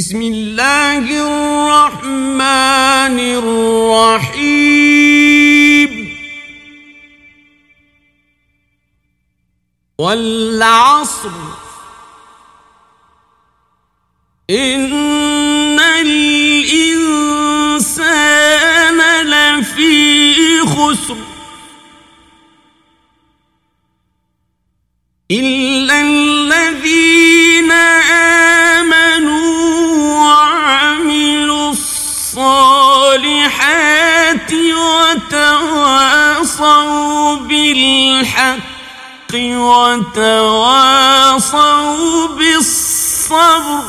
بسم الله الرحمن الرحيم. والعصر. إن الإنسان لفي خسر. إلا الصالحات وتواصوا بالحق وتواصوا بالصبر.